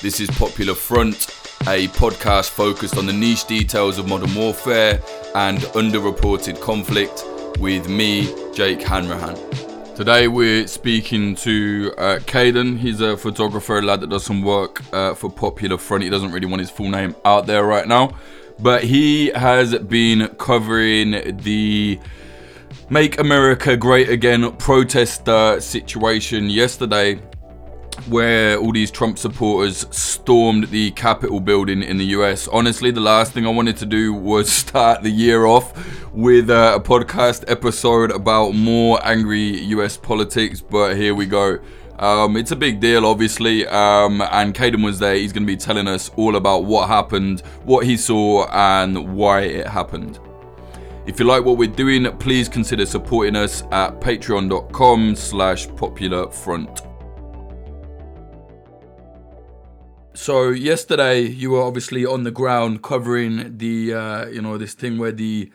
This is Popular Front, a podcast focused on the niche details of modern warfare and underreported conflict with me, Jake Hanrahan. Today we're speaking to uh, Caden. He's a photographer, a lad that does some work uh, for Popular Front. He doesn't really want his full name out there right now, but he has been covering the Make America Great Again protester situation yesterday where all these Trump supporters stormed the Capitol building in the US. Honestly, the last thing I wanted to do was start the year off with uh, a podcast episode about more angry US politics, but here we go. Um, it's a big deal, obviously, um, and Caden was there. He's going to be telling us all about what happened, what he saw, and why it happened. If you like what we're doing, please consider supporting us at patreon.com slash popularfront. So yesterday you were obviously on the ground covering the uh, you know this thing where the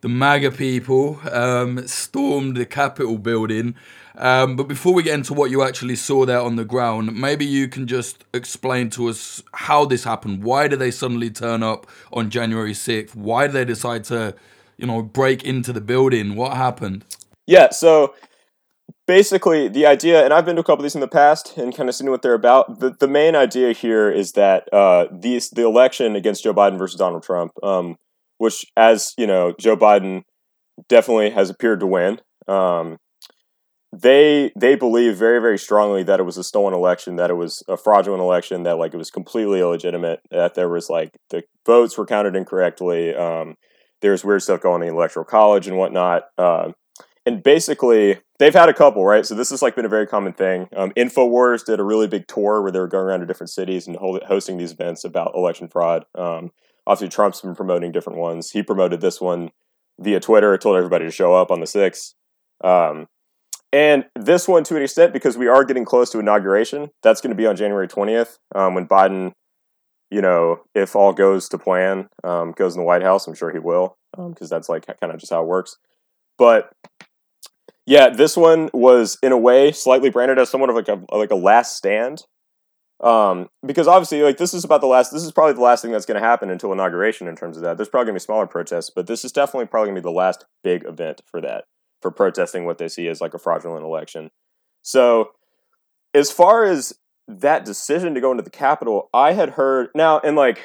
the MAGA people um, stormed the Capitol building. Um, but before we get into what you actually saw there on the ground, maybe you can just explain to us how this happened. Why did they suddenly turn up on January 6th? Why did they decide to, you know, break into the building? What happened? Yeah, so basically the idea, and I've been to a couple of these in the past and kind of seen what they're about. The, the main idea here is that uh, these the election against Joe Biden versus Donald Trump, um, which as you know, Joe Biden definitely has appeared to win. Um, they they believe very very strongly that it was a stolen election, that it was a fraudulent election, that like it was completely illegitimate, that there was like the votes were counted incorrectly. Um, there's weird stuff going on in the electoral college and whatnot. Uh, and basically they've had a couple, right? So this has like been a very common thing. Um, Infowars did a really big tour where they were going around to different cities and hold, hosting these events about election fraud. Um, obviously, Trump's been promoting different ones. He promoted this one via Twitter, told everybody to show up on the sixth. Um, and this one, to an extent, because we are getting close to inauguration, that's going to be on January twentieth um, when Biden, you know, if all goes to plan, um, goes in the White House. I'm sure he will, because um, that's like kind of just how it works. But yeah, this one was in a way slightly branded as somewhat of like a like a last stand. Um, because obviously, like this is about the last. This is probably the last thing that's going to happen until inauguration in terms of that. There's probably going to be smaller protests, but this is definitely probably going to be the last big event for that for protesting what they see as like a fraudulent election. So, as far as that decision to go into the Capitol, I had heard now, and like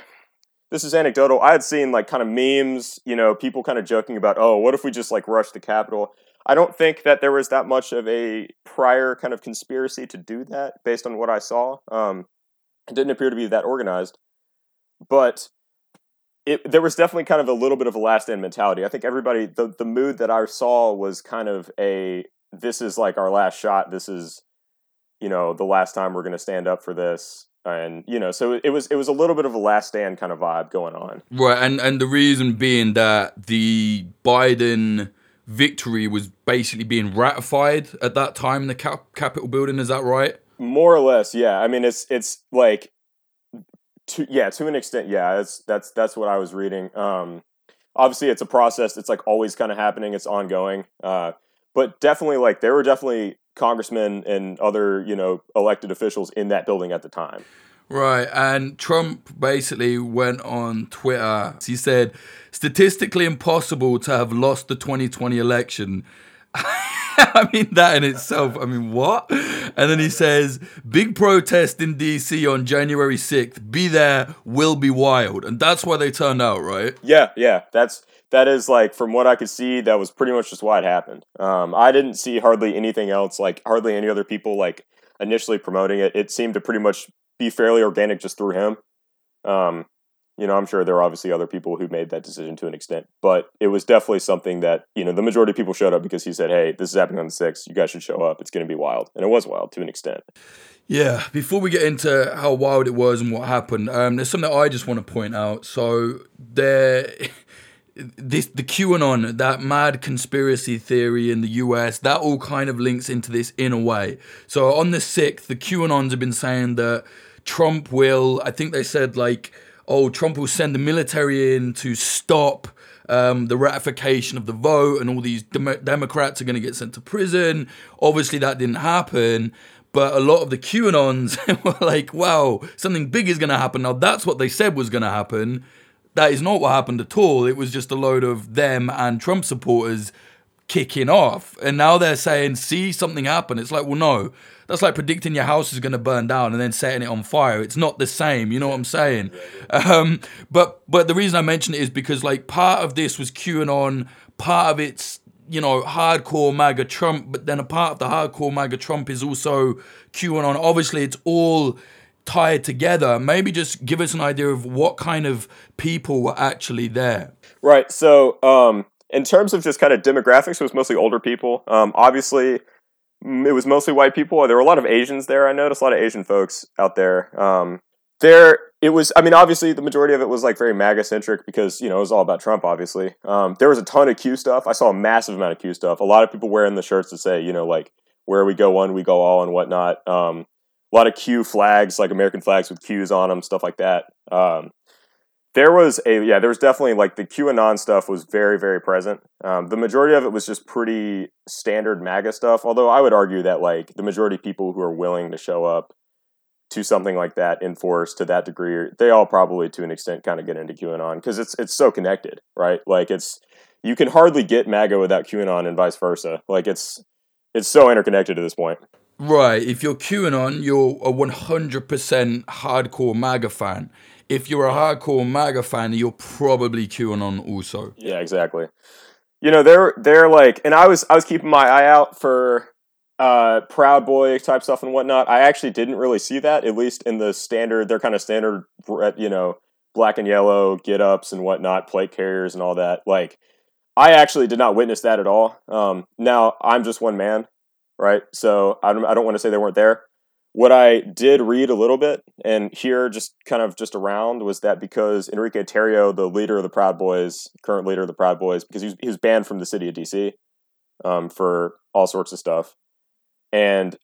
this is anecdotal. I had seen like kind of memes, you know, people kind of joking about, oh, what if we just like rush the Capitol? I don't think that there was that much of a prior kind of conspiracy to do that based on what I saw. Um, it didn't appear to be that organized, but it, there was definitely kind of a little bit of a last end mentality. I think everybody, the, the mood that I saw was kind of a this is like our last shot. This is, you know, the last time we're going to stand up for this. And you know, so it was it was a little bit of a last stand kind of vibe going on, right? And and the reason being that the Biden victory was basically being ratified at that time in the cap- Capitol building. Is that right? More or less, yeah. I mean, it's it's like, to yeah, to an extent, yeah. That's that's that's what I was reading. Um, obviously, it's a process. It's like always kind of happening. It's ongoing. Uh, but definitely, like there were definitely congressmen and other you know elected officials in that building at the time. Right, and Trump basically went on Twitter. He said, statistically impossible to have lost the 2020 election. I mean, that in itself, I mean, what? And then he says, big protest in DC on January 6th. Be there, will be wild. And that's why they turned out, right? Yeah, yeah. That's, that is like, from what I could see, that was pretty much just why it happened. Um, I didn't see hardly anything else, like, hardly any other people, like, initially promoting it. It seemed to pretty much be fairly organic just through him. Um, you know, I'm sure there are obviously other people who made that decision to an extent, but it was definitely something that, you know, the majority of people showed up because he said, hey, this is happening on the 6th. You guys should show up. It's going to be wild. And it was wild to an extent. Yeah. Before we get into how wild it was and what happened, um, there's something I just want to point out. So there. this the QAnon, that mad conspiracy theory in the US, that all kind of links into this in a way. So on the sixth, the QAnons have been saying that Trump will, I think they said like, oh, Trump will send the military in to stop um, the ratification of the vote, and all these dem- Democrats are going to get sent to prison. Obviously, that didn't happen. But a lot of the QAnons were like, wow, something big is going to happen. Now, that's what they said was going to happen. That is not what happened at all. It was just a load of them and Trump supporters kicking off. And now they're saying, see something happen. It's like, well, no. That's like predicting your house is going to burn down and then setting it on fire. It's not the same. You know what I'm saying? Um, but but the reason I mention it is because like part of this was QAnon, part of it's you know, hardcore MAGA Trump, but then a part of the hardcore MAGA Trump is also QAnon. Obviously, it's all tied together. Maybe just give us an idea of what kind of people were actually there. Right. So, um, in terms of just kind of demographics, it was mostly older people. Um, obviously, it was mostly white people. There were a lot of Asians there. I noticed a lot of Asian folks out there. Um, there it was i mean obviously the majority of it was like very maga centric because you know it was all about trump obviously um, there was a ton of q stuff i saw a massive amount of q stuff a lot of people wearing the shirts that say you know like where we go one we go all and whatnot um, a lot of q flags like american flags with q's on them stuff like that um, there was a yeah there was definitely like the qanon stuff was very very present um, the majority of it was just pretty standard maga stuff although i would argue that like the majority of people who are willing to show up to something like that in force to that degree, they all probably to an extent kind of get into QAnon because it's it's so connected, right? Like it's you can hardly get MAGA without QAnon and vice versa. Like it's it's so interconnected to this point. Right. If you're QAnon, you're a 100% hardcore MAGA fan. If you're a hardcore MAGA fan, you're probably QAnon also. Yeah, exactly. You know, they're they're like, and I was I was keeping my eye out for uh, Proud Boy type stuff and whatnot. I actually didn't really see that, at least in the standard, they're kind of standard, you know, black and yellow get ups and whatnot, plate carriers and all that. Like, I actually did not witness that at all. Um, now, I'm just one man, right? So I don't, I don't want to say they weren't there. What I did read a little bit and hear just kind of just around was that because Enrique Tarrio, the leader of the Proud Boys, current leader of the Proud Boys, because he was, he was banned from the city of DC um, for all sorts of stuff. And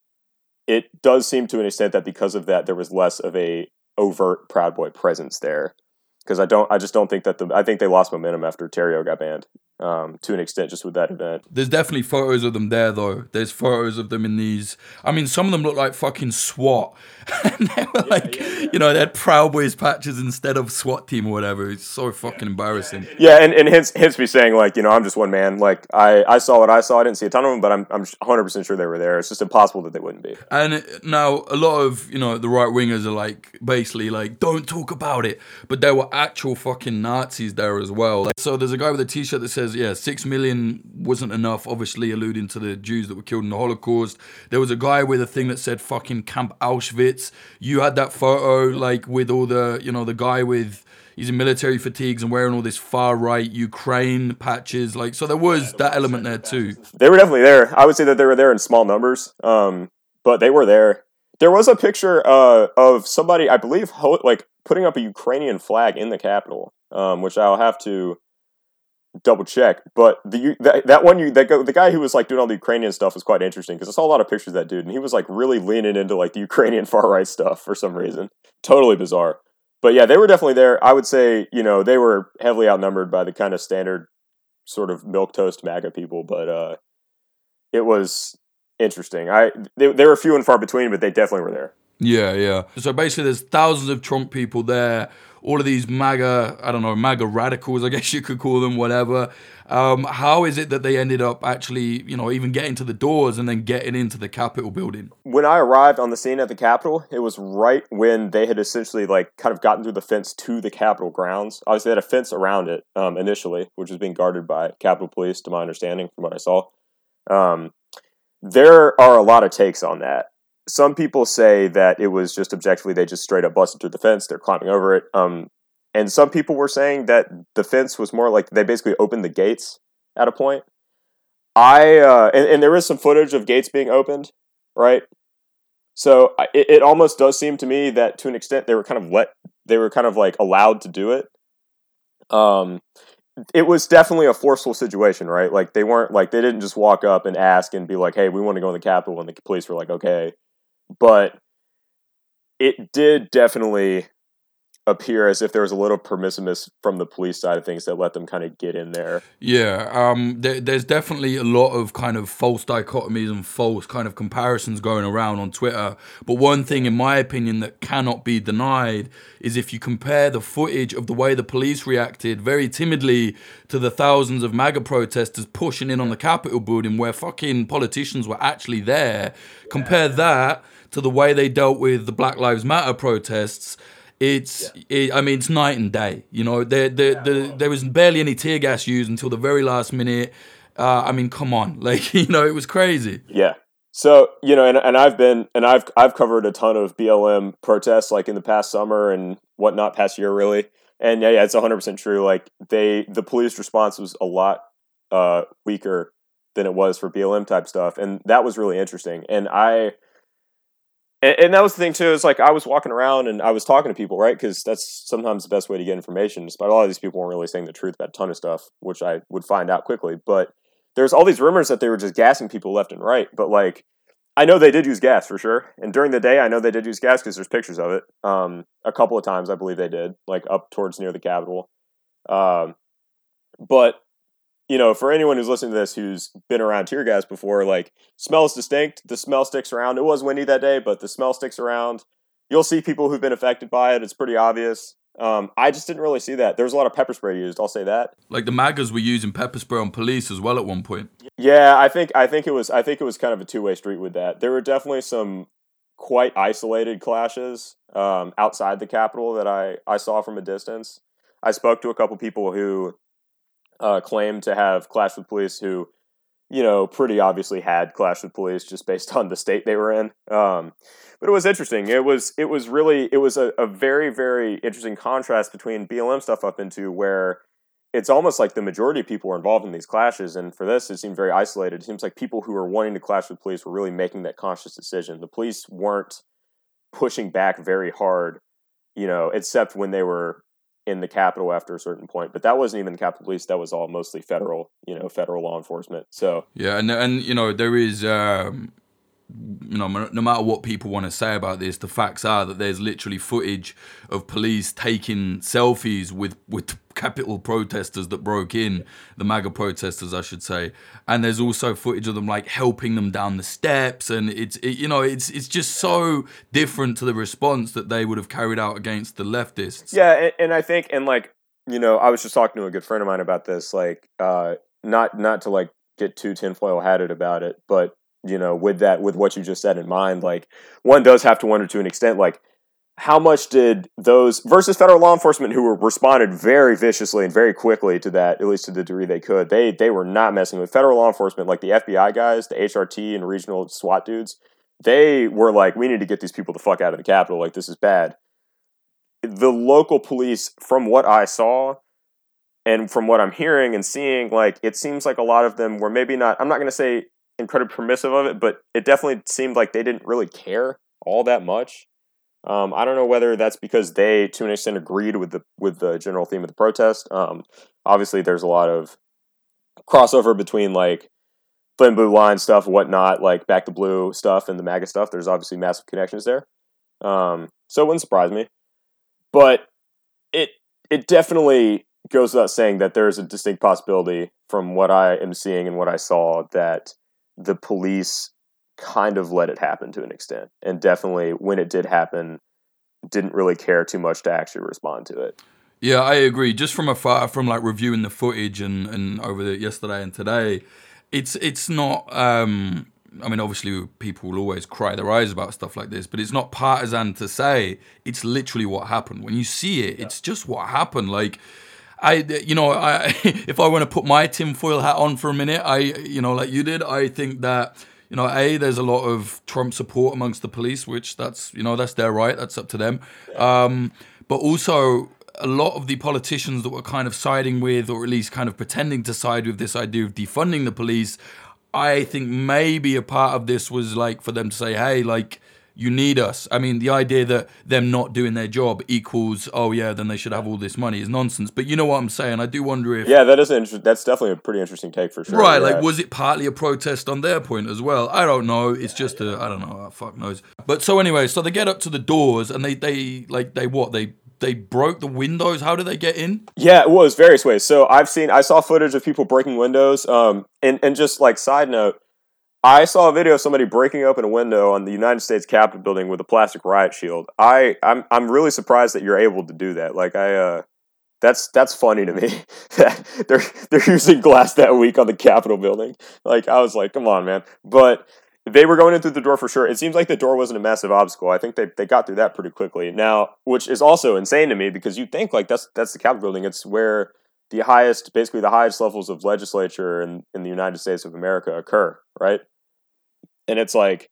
it does seem to an extent that because of that there was less of a overt Proud Boy presence there. Because I don't I just don't think that the I think they lost momentum after Tarrio got banned um, to an extent just with that event. There's definitely photos of them there though. There's photos of them in these. I mean, some of them look like fucking SWAT. and they were yeah, like, yeah, yeah. you know, they had Proud Boys patches instead of SWAT team or whatever. It's so fucking embarrassing. Yeah, and, and hence, hence me saying like, you know, I'm just one man. Like I, I saw what I saw. I didn't see a ton of them, but I'm, I'm 100 percent sure they were there. It's just impossible that they wouldn't be. And now a lot of you know the right wingers are like basically like, don't talk about it. But there were actual fucking Nazis there as well. Like, so there's a guy with a T-shirt that says says, yeah, six million wasn't enough, obviously alluding to the Jews that were killed in the Holocaust. There was a guy with a thing that said fucking Camp Auschwitz. You had that photo, like, with all the, you know, the guy with he's in military fatigues and wearing all this far right Ukraine patches. Like, so there was yeah, that element there too. They were definitely there. I would say that they were there in small numbers, um, but they were there. There was a picture uh, of somebody, I believe, ho- like putting up a Ukrainian flag in the Capitol, um, which I'll have to double check. But the that, that one you that go, the guy who was like doing all the Ukrainian stuff was quite interesting because I saw a lot of pictures of that dude and he was like really leaning into like the Ukrainian far right stuff for some reason. Totally bizarre. But yeah, they were definitely there. I would say you know they were heavily outnumbered by the kind of standard sort of milk toast MAGA people, but uh, it was interesting. I they, they were few and far between, but they definitely were there. Yeah, yeah. So basically, there's thousands of Trump people there. All of these MAGA, I don't know, MAGA radicals, I guess you could call them, whatever. Um, how is it that they ended up actually, you know, even getting to the doors and then getting into the Capitol building? When I arrived on the scene at the Capitol, it was right when they had essentially like kind of gotten through the fence to the Capitol grounds. Obviously, they had a fence around it um, initially, which was being guarded by Capitol Police, to my understanding, from what I saw. Um, there are a lot of takes on that some people say that it was just objectively they just straight up busted through the fence. They're climbing over it. Um, and some people were saying that the fence was more like they basically opened the gates at a point. I uh, and, and there is some footage of gates being opened, right? So it, it almost does seem to me that to an extent they were kind of let they were kind of like allowed to do it. Um, it was definitely a forceful situation, right? Like they weren't like they didn't just walk up and ask and be like, "Hey, we want to go in the Capitol," and the police were like, "Okay." But it did definitely appear as if there was a little permissiveness from the police side of things that let them kind of get in there. Yeah, um, there, there's definitely a lot of kind of false dichotomies and false kind of comparisons going around on Twitter. But one thing, in my opinion, that cannot be denied is if you compare the footage of the way the police reacted very timidly to the thousands of MAGA protesters pushing in on the Capitol building where fucking politicians were actually there, compare that to the way they dealt with the Black Lives Matter protests it's, yeah. it, I mean, it's night and day. You know, there, there, yeah, there, there was barely any tear gas used until the very last minute. Uh, I mean, come on, like you know, it was crazy. Yeah. So you know, and, and I've been and I've I've covered a ton of BLM protests like in the past summer and whatnot, past year really. And yeah, yeah, it's hundred percent true. Like they, the police response was a lot uh, weaker than it was for BLM type stuff, and that was really interesting. And I and, and, that was the thing too. Is like I was walking around and I was talking to people, right? Because that's sometimes the best way to get information. Despite a lot of these people weren't really saying the truth about a ton of stuff, which I would find out quickly. But there's all these rumors that they were just gassing people left and right. But like, I know they did use gas for sure. And during the day, I know they did use gas because there's pictures of it. Um, a couple of times, I believe they did, like up towards near the Capitol. Um, but you know, for anyone who's listening to this who's been around tear gas before, like smell is distinct. The smell sticks around. It was windy that day, but the smell sticks around. You'll see people who've been affected by it. It's pretty obvious. Um, I just didn't really see that. There was a lot of pepper spray used. I'll say that. Like the MAGAs were using pepper spray on police as well at one point. Yeah, I think I think it was I think it was kind of a two way street with that. There were definitely some quite isolated clashes um, outside the Capitol that I I saw from a distance. I spoke to a couple people who uh, claimed to have clashed with police who, you know, pretty obviously had clashed with police just based on the state they were in. Um, but it was interesting. It was it was really it was a, a very very interesting contrast between BLM stuff up into where it's almost like the majority of people were involved in these clashes, and for this, it seemed very isolated. It seems like people who were wanting to clash with police were really making that conscious decision. The police weren't pushing back very hard, you know, except when they were in the Capitol after a certain point. But that wasn't even the Capitol Police. That was all mostly federal, you know, federal law enforcement. So yeah, and and you know there is. Um, you know, no matter what people want to say about this, the facts are that there's literally footage of police taking selfies with with Capitol protesters that broke in, the MAGA protesters, I should say. And there's also footage of them like helping them down the steps, and it's it, you know it's it's just so different to the response that they would have carried out against the leftists. Yeah, and, and I think and like you know I was just talking to a good friend of mine about this, like uh, not not to like get too tinfoil hatted about it, but you know with that with what you just said in mind, like one does have to wonder to an extent, like how much did those versus federal law enforcement who were responded very viciously and very quickly to that, at least to the degree they could, they they were not messing with federal law enforcement like the FBI guys, the HRT and regional SWAT dudes. They were like, we need to get these people the fuck out of the Capitol. Like this is bad. The local police, from what I saw, and from what I'm hearing and seeing, like it seems like a lot of them were maybe not. I'm not going to say incredibly permissive of it, but it definitely seemed like they didn't really care all that much um, I don't know whether that's because they, to an extent, agreed with the with the general theme of the protest. Um, obviously, there's a lot of crossover between like thin blue line stuff, whatnot, like back to blue stuff, and the MAGA stuff. There's obviously massive connections there, um, so it wouldn't surprise me. But it it definitely goes without saying that there is a distinct possibility from what I am seeing and what I saw that the police kind of let it happen to an extent. And definitely when it did happen, didn't really care too much to actually respond to it. Yeah, I agree. Just from afar, from like reviewing the footage and, and over the yesterday and today, it's it's not. Um, I mean, obviously, people will always cry their eyes about stuff like this, but it's not partisan to say it's literally what happened. When you see it, yeah. it's just what happened. Like, I, you know, I if I want to put my tinfoil hat on for a minute, I, you know, like you did, I think that you know, a there's a lot of Trump support amongst the police, which that's you know that's their right, that's up to them. Um, but also a lot of the politicians that were kind of siding with, or at least kind of pretending to side with this idea of defunding the police, I think maybe a part of this was like for them to say, hey, like you need us. I mean, the idea that them not doing their job equals, oh yeah, then they should have all this money is nonsense. But you know what I'm saying? I do wonder if yeah, that is inter- that's definitely a pretty interesting take for sure. Right? Like, was it partly a protest on their point as well? I don't know. It's just a I don't know. Fuck knows. But so anyway, so they get up to the doors and they they like they what they they broke the windows. How did they get in? Yeah, it was various ways. So I've seen, I saw footage of people breaking windows. Um, and and just like side note, I saw a video of somebody breaking open a window on the United States Capitol building with a plastic riot shield. I I'm I'm really surprised that you're able to do that. Like I uh that's that's funny to me. they're they're using glass that week on the Capitol building. Like I was like, come on, man. But they were going in through the door for sure. It seems like the door wasn't a massive obstacle. I think they, they got through that pretty quickly. Now, which is also insane to me because you think like that's that's the Capitol building. It's where the highest, basically the highest levels of legislature in, in the United States of America occur, right? And it's like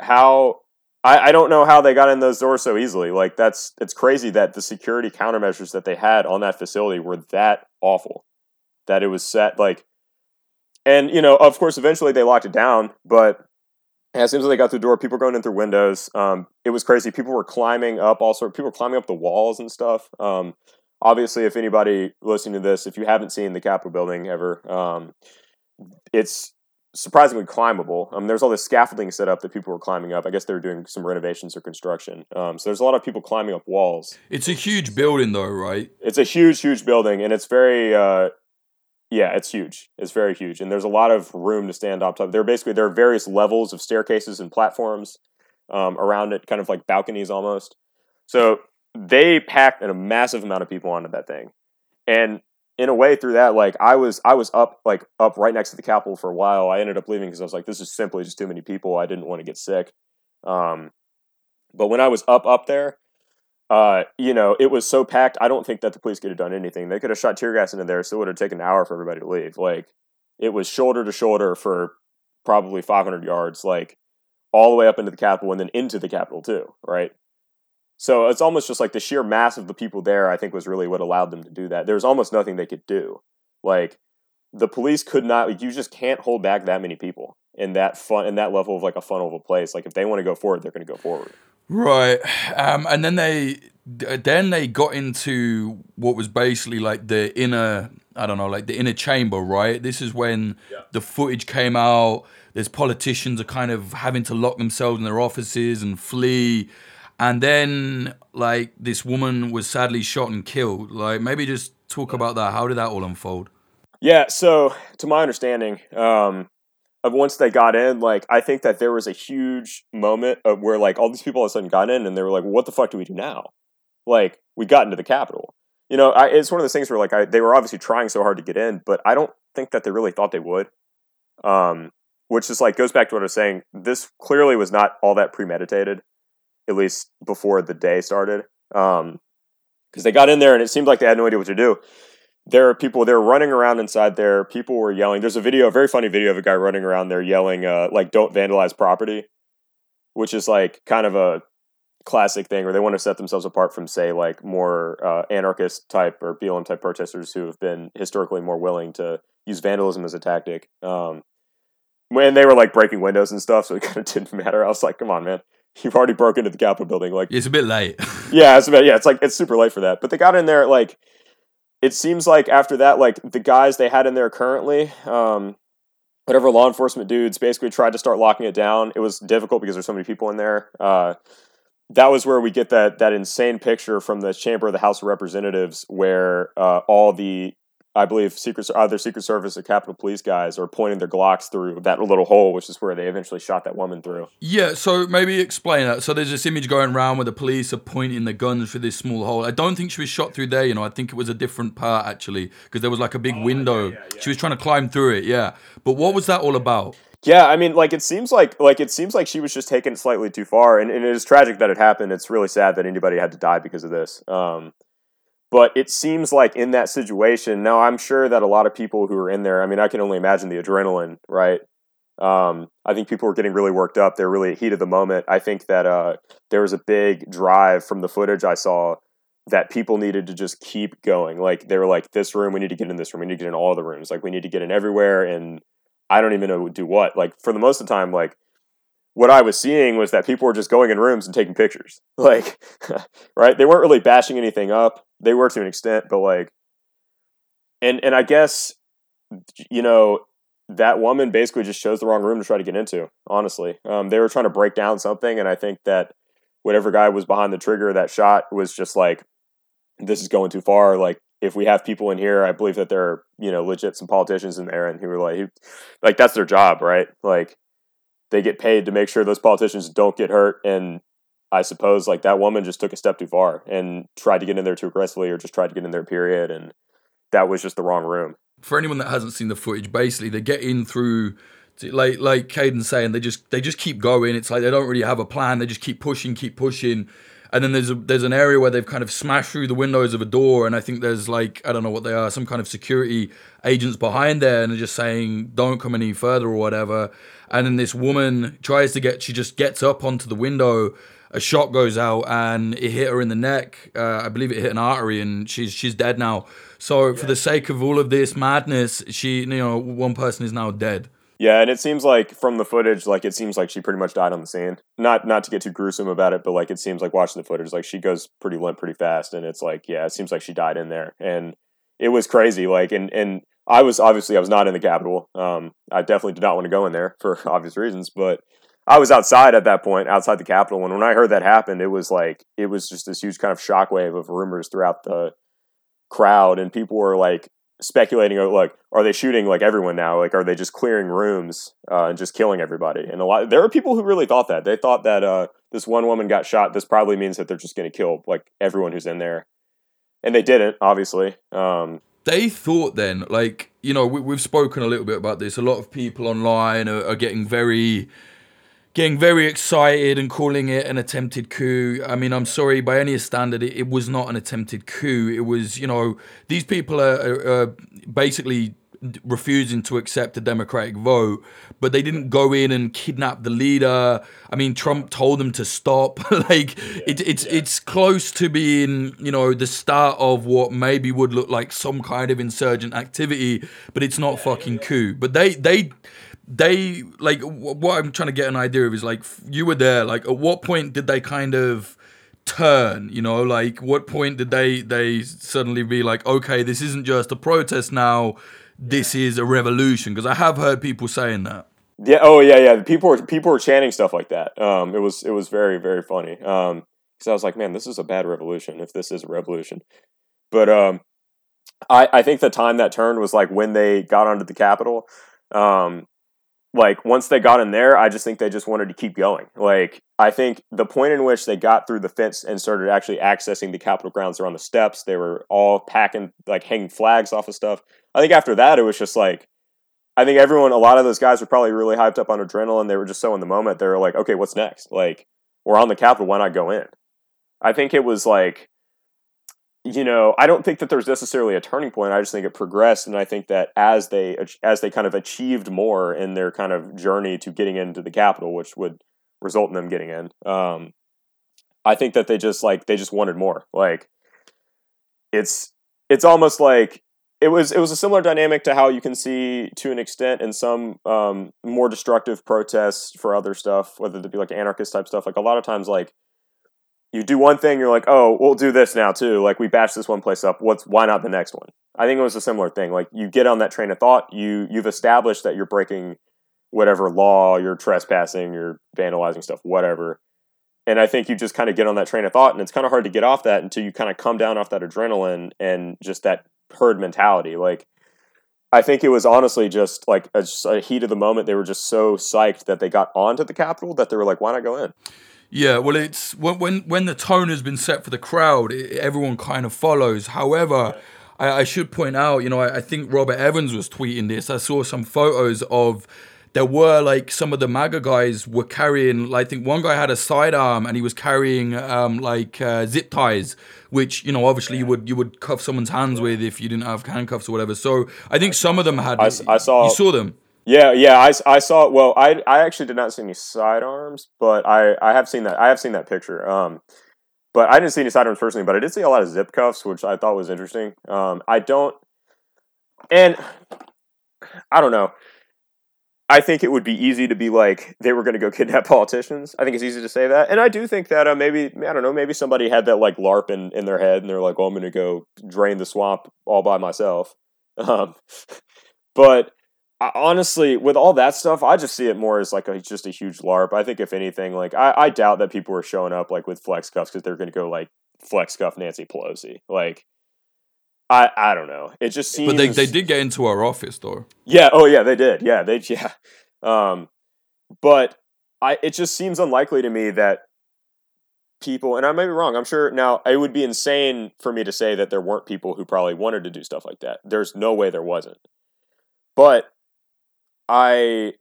how I, I don't know how they got in those doors so easily. Like that's it's crazy that the security countermeasures that they had on that facility were that awful. That it was set like and you know, of course eventually they locked it down, but as soon as they got through the door, people were going in through windows. Um, it was crazy. People were climbing up all sorts. People were climbing up the walls and stuff. Um, obviously, if anybody listening to this, if you haven't seen the Capitol building ever, um, it's surprisingly climbable. Um, there's all this scaffolding set up that people were climbing up. I guess they were doing some renovations or construction. Um, so there's a lot of people climbing up walls. It's a huge building, though, right? It's a huge, huge building, and it's very. Uh, yeah, it's huge. It's very huge, and there's a lot of room to stand on top. There are basically there are various levels of staircases and platforms um, around it, kind of like balconies almost. So they packed a massive amount of people onto that thing, and in a way through that, like I was I was up like up right next to the Capitol for a while. I ended up leaving because I was like, this is simply just too many people. I didn't want to get sick. Um, but when I was up up there, uh, you know, it was so packed. I don't think that the police could have done anything. They could have shot tear gas into there, so it would have taken an hour for everybody to leave. Like it was shoulder to shoulder for probably 500 yards, like all the way up into the Capitol and then into the Capitol too, right? So it's almost just like the sheer mass of the people there. I think was really what allowed them to do that. There was almost nothing they could do. Like the police could not. like, You just can't hold back that many people in that fun in that level of like a funnel of a place. Like if they want to go forward, they're going to go forward. Right. Um, and then they then they got into what was basically like the inner I don't know, like the inner chamber, right? This is when yeah. the footage came out. There's politicians are kind of having to lock themselves in their offices and flee. And then like this woman was sadly shot and killed. Like maybe just talk about that. How did that all unfold? Yeah, so to my understanding, um, of once they got in, like I think that there was a huge moment of where like all these people all of a sudden got in and they were like, well, "What the fuck do we do now?" Like we got into the Capitol. You know, I, it's one of those things where like I, they were obviously trying so hard to get in, but I don't think that they really thought they would. Um, which is like goes back to what I was saying. This clearly was not all that premeditated, at least before the day started. Um, because they got in there and it seemed like they had no idea what to do there are people they're running around inside there. People were yelling. There's a video, a very funny video of a guy running around there yelling, uh, like "Don't vandalize property," which is like kind of a classic thing where they want to set themselves apart from, say, like more uh, anarchist type or BLM type protesters who have been historically more willing to use vandalism as a tactic. Um, when they were like breaking windows and stuff, so it kind of didn't matter. I was like, "Come on, man." You've already broken into the Capitol building. Like it's a bit late. yeah, it's a bit. Yeah, it's like it's super late for that. But they got in there like it seems like after that, like the guys they had in there currently, um, whatever law enforcement dudes basically tried to start locking it down. It was difficult because there's so many people in there. Uh, that was where we get that that insane picture from the chamber of the House of Representatives, where uh, all the I believe secret either Secret Service or Capitol Police guys are pointing their Glocks through that little hole, which is where they eventually shot that woman through. Yeah, so maybe explain that. So there's this image going around where the police are pointing the guns through this small hole. I don't think she was shot through there. You know, I think it was a different part actually because there was like a big oh, window. Yeah, yeah, yeah. She was trying to climb through it. Yeah, but what was that all about? Yeah, I mean, like it seems like like it seems like she was just taken slightly too far, and, and it is tragic that it happened. It's really sad that anybody had to die because of this. Um, but it seems like in that situation, now I'm sure that a lot of people who are in there, I mean, I can only imagine the adrenaline, right? Um, I think people were getting really worked up. They're really heat of the moment. I think that uh, there was a big drive from the footage I saw that people needed to just keep going. Like they were like, this room, we need to get in this room. We need to get in all the rooms. Like we need to get in everywhere. And I don't even know do what. Like for the most of the time, like what I was seeing was that people were just going in rooms and taking pictures. Like, right? They weren't really bashing anything up. They were to an extent, but like, and and I guess, you know, that woman basically just chose the wrong room to try to get into. Honestly, um, they were trying to break down something, and I think that whatever guy was behind the trigger that shot was just like this is going too far. Like if we have people in here, I believe that there are you know legit some politicians in there, and who are like, like that's their job, right? Like they get paid to make sure those politicians don't get hurt, and I suppose like that woman just took a step too far and tried to get in there too aggressively, or just tried to get in there. Period, and that was just the wrong room. For anyone that hasn't seen the footage, basically they get in through like like Caden's saying, they just they just keep going. It's like they don't really have a plan. They just keep pushing, keep pushing. And then there's a, there's an area where they've kind of smashed through the windows of a door, and I think there's like I don't know what they are, some kind of security agents behind there, and they're just saying don't come any further or whatever. And then this woman tries to get, she just gets up onto the window. A shot goes out and it hit her in the neck. Uh, I believe it hit an artery, and she's she's dead now. So yeah. for the sake of all of this madness, she you know one person is now dead. Yeah, and it seems like from the footage, like it seems like she pretty much died on the scene. Not not to get too gruesome about it, but like it seems like watching the footage, like she goes pretty limp pretty fast, and it's like yeah, it seems like she died in there, and it was crazy. Like and and I was obviously I was not in the Capitol. Um, I definitely did not want to go in there for obvious reasons, but I was outside at that point, outside the Capitol. And when I heard that happened, it was like it was just this huge kind of shockwave of rumors throughout the crowd, and people were like speculating like are they shooting like everyone now? Like are they just clearing rooms uh, and just killing everybody? And a lot there are people who really thought that. They thought that uh, this one woman got shot. This probably means that they're just going to kill like everyone who's in there. And they didn't obviously um, they thought then like you know we, have spoken a little bit about this. A lot of people online are, are getting very getting very excited and calling it an attempted coup. I mean, I'm sorry, by any standard, it, it was not an attempted coup. It was, you know, these people are, are, are basically refusing to accept a democratic vote, but they didn't go in and kidnap the leader. I mean, Trump told them to stop. like yeah, it, it's yeah. it's close to being you know the start of what maybe would look like some kind of insurgent activity, but it's not yeah, fucking coup. But they they they like what I'm trying to get an idea of is like you were there. Like at what point did they kind of turn? You know, like what point did they they suddenly be like, okay, this isn't just a protest now. This is a revolution. Because I have heard people saying that. Yeah. Oh yeah. Yeah. People were people were chanting stuff like that. Um. It was it was very very funny. Um. Because I was like, man, this is a bad revolution. If this is a revolution, but um, I I think the time that turned was like when they got onto the Capitol. Um, like once they got in there, I just think they just wanted to keep going. Like I think the point in which they got through the fence and started actually accessing the Capitol grounds, they're on the steps. They were all packing like hanging flags off of stuff. I think after that, it was just like I think everyone, a lot of those guys were probably really hyped up on adrenaline. They were just so in the moment. They were like, okay, what's next? Like we're on the Capitol, why not go in? I think it was like you know, I don't think that there's necessarily a turning point. I just think it progressed, and I think that as they as they kind of achieved more in their kind of journey to getting into the Capitol, which would result in them getting in, um, I think that they just like they just wanted more. Like it's it's almost like it was it was a similar dynamic to how you can see to an extent in some um, more destructive protests for other stuff, whether it be like anarchist type stuff. Like a lot of times, like you do one thing, you're like, oh, we'll do this now too. Like we batch this one place up. What's why not the next one? I think it was a similar thing. Like you get on that train of thought, you you've established that you're breaking whatever law, you're trespassing, you're vandalizing stuff, whatever. And I think you just kind of get on that train of thought, and it's kind of hard to get off that until you kind of come down off that adrenaline and just that herd mentality. Like I think it was honestly just like a, a heat of the moment. They were just so psyched that they got onto the Capitol that they were like, why not go in? Yeah, well, it's when when when the tone has been set for the crowd, it, everyone kind of follows. However, I, I should point out, you know, I, I, think Robert Evans was tweeting this. I saw some photos of there were like some of the MAGA guys were carrying. Like, I think one guy had a sidearm and he was carrying um, like uh, zip ties, which you know, obviously you would you would cuff someone's hands with if you didn't have handcuffs or whatever. So I think some of them had. I, I saw. You saw them. Yeah, yeah, I, I saw. Well, I I actually did not see any sidearms, but I I have seen that. I have seen that picture. Um, but I didn't see any sidearms personally, but I did see a lot of zip cuffs, which I thought was interesting. Um, I don't, and I don't know. I think it would be easy to be like they were going to go kidnap politicians. I think it's easy to say that, and I do think that uh, maybe I don't know. Maybe somebody had that like LARP in, in their head, and they're like, "Oh, I'm going to go drain the swamp all by myself." Um, but I, honestly, with all that stuff, I just see it more as like a, just a huge LARP. I think if anything, like I, I doubt that people are showing up like with flex cuffs because they're going to go like flex cuff Nancy Pelosi. Like, I I don't know. It just seems. But they they did get into our office though. Yeah. Oh yeah, they did. Yeah, they yeah. Um, but I it just seems unlikely to me that people and I may be wrong. I'm sure now it would be insane for me to say that there weren't people who probably wanted to do stuff like that. There's no way there wasn't. But I